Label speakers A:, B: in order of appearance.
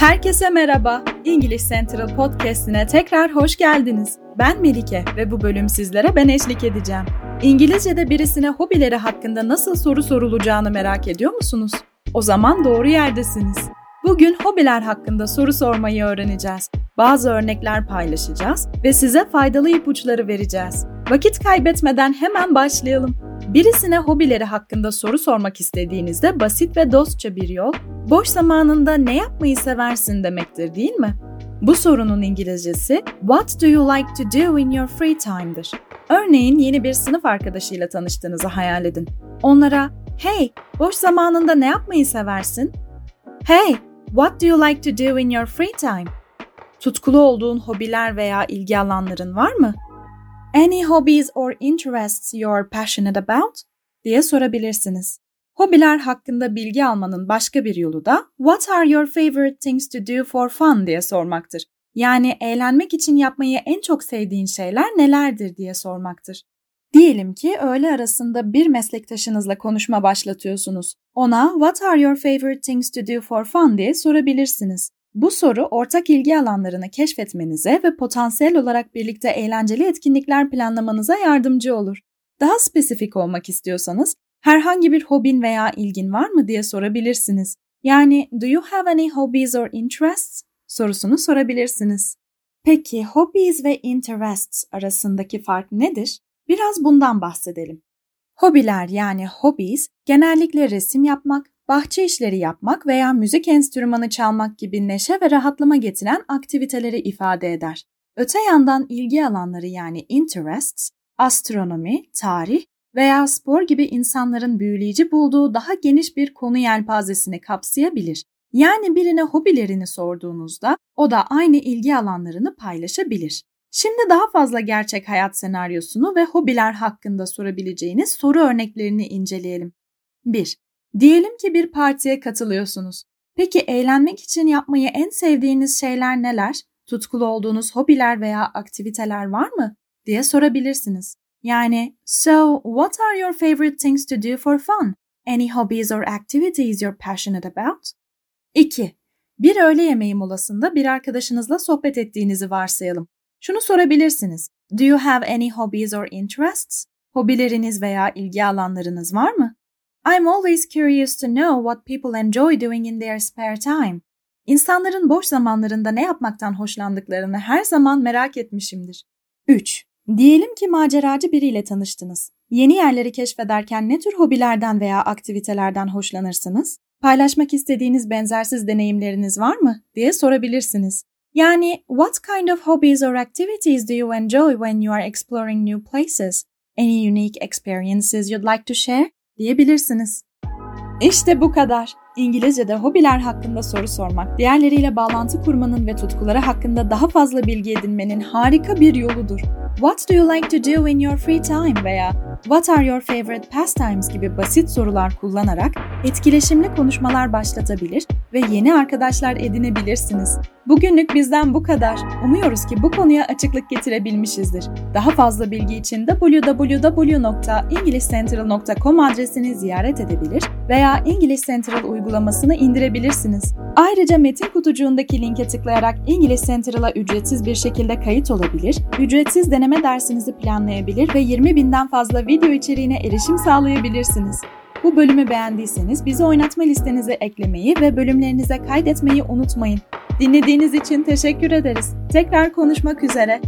A: Herkese merhaba. English Central Podcast'ine tekrar hoş geldiniz. Ben Melike ve bu bölüm sizlere ben eşlik edeceğim. İngilizce'de birisine hobileri hakkında nasıl soru sorulacağını merak ediyor musunuz? O zaman doğru yerdesiniz. Bugün hobiler hakkında soru sormayı öğreneceğiz. Bazı örnekler paylaşacağız ve size faydalı ipuçları vereceğiz. Vakit kaybetmeden hemen başlayalım. Birisine hobileri hakkında soru sormak istediğinizde basit ve dostça bir yol, boş zamanında ne yapmayı seversin demektir değil mi? Bu sorunun İngilizcesi What do you like to do in your free time'dır. Örneğin yeni bir sınıf arkadaşıyla tanıştığınızı hayal edin. Onlara Hey, boş zamanında ne yapmayı seversin? Hey, what do you like to do in your free time? Tutkulu olduğun hobiler veya ilgi alanların var mı? Any hobbies or interests you're passionate about? diye sorabilirsiniz. Hobiler hakkında bilgi almanın başka bir yolu da What are your favorite things to do for fun diye sormaktır. Yani eğlenmek için yapmayı en çok sevdiğin şeyler nelerdir diye sormaktır. Diyelim ki öğle arasında bir meslektaşınızla konuşma başlatıyorsunuz. Ona What are your favorite things to do for fun diye sorabilirsiniz. Bu soru ortak ilgi alanlarını keşfetmenize ve potansiyel olarak birlikte eğlenceli etkinlikler planlamanıza yardımcı olur. Daha spesifik olmak istiyorsanız herhangi bir hobin veya ilgin var mı diye sorabilirsiniz. Yani do you have any hobbies or interests sorusunu sorabilirsiniz. Peki hobbies ve interests arasındaki fark nedir? Biraz bundan bahsedelim. Hobiler yani hobbies genellikle resim yapmak, bahçe işleri yapmak veya müzik enstrümanı çalmak gibi neşe ve rahatlama getiren aktiviteleri ifade eder. Öte yandan ilgi alanları yani interests, astronomi, tarih veya spor gibi insanların büyüleyici bulduğu daha geniş bir konu yelpazesini kapsayabilir. Yani birine hobilerini sorduğunuzda o da aynı ilgi alanlarını paylaşabilir. Şimdi daha fazla gerçek hayat senaryosunu ve hobiler hakkında sorabileceğiniz soru örneklerini inceleyelim. 1. Diyelim ki bir partiye katılıyorsunuz. Peki eğlenmek için yapmayı en sevdiğiniz şeyler neler? Tutkulu olduğunuz hobiler veya aktiviteler var mı? diye sorabilirsiniz. Yani, so what are your favorite things to do for fun? Any hobbies or activities you're passionate about? 2. Bir öğle yemeği molasında bir arkadaşınızla sohbet ettiğinizi varsayalım. Şunu sorabilirsiniz. Do you have any hobbies or interests? Hobileriniz veya ilgi alanlarınız var mı? I'm always curious to know what people enjoy doing in their spare time. İnsanların boş zamanlarında ne yapmaktan hoşlandıklarını her zaman merak etmişimdir. 3. Diyelim ki maceracı biriyle tanıştınız. Yeni yerleri keşfederken ne tür hobilerden veya aktivitelerden hoşlanırsınız? Paylaşmak istediğiniz benzersiz deneyimleriniz var mı diye sorabilirsiniz. Yani what kind of hobbies or activities do you enjoy when you are exploring new places? Any unique experiences you'd like to share? Diyebilirsiniz. İşte bu kadar. İngilizce'de hobiler hakkında soru sormak, diğerleriyle bağlantı kurmanın ve tutkuları hakkında daha fazla bilgi edinmenin harika bir yoludur. What do you like to do in your free time veya What are your favorite pastimes gibi basit sorular kullanarak etkileşimli konuşmalar başlatabilir ve yeni arkadaşlar edinebilirsiniz. Bugünlük bizden bu kadar. Umuyoruz ki bu konuya açıklık getirebilmişizdir. Daha fazla bilgi için www.englishcentral.com adresini ziyaret edebilir veya English Central uygulamasını indirebilirsiniz. Ayrıca metin kutucuğundaki linke tıklayarak English Central'a ücretsiz bir şekilde kayıt olabilir, ücretsiz deneme dersinizi planlayabilir ve 20 binden fazla video içeriğine erişim sağlayabilirsiniz. Bu bölümü beğendiyseniz bizi oynatma listenize eklemeyi ve bölümlerinize kaydetmeyi unutmayın. Dinlediğiniz için teşekkür ederiz. Tekrar konuşmak üzere.